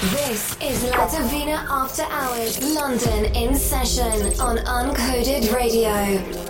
This is La After Hours London in session on Uncoded Radio.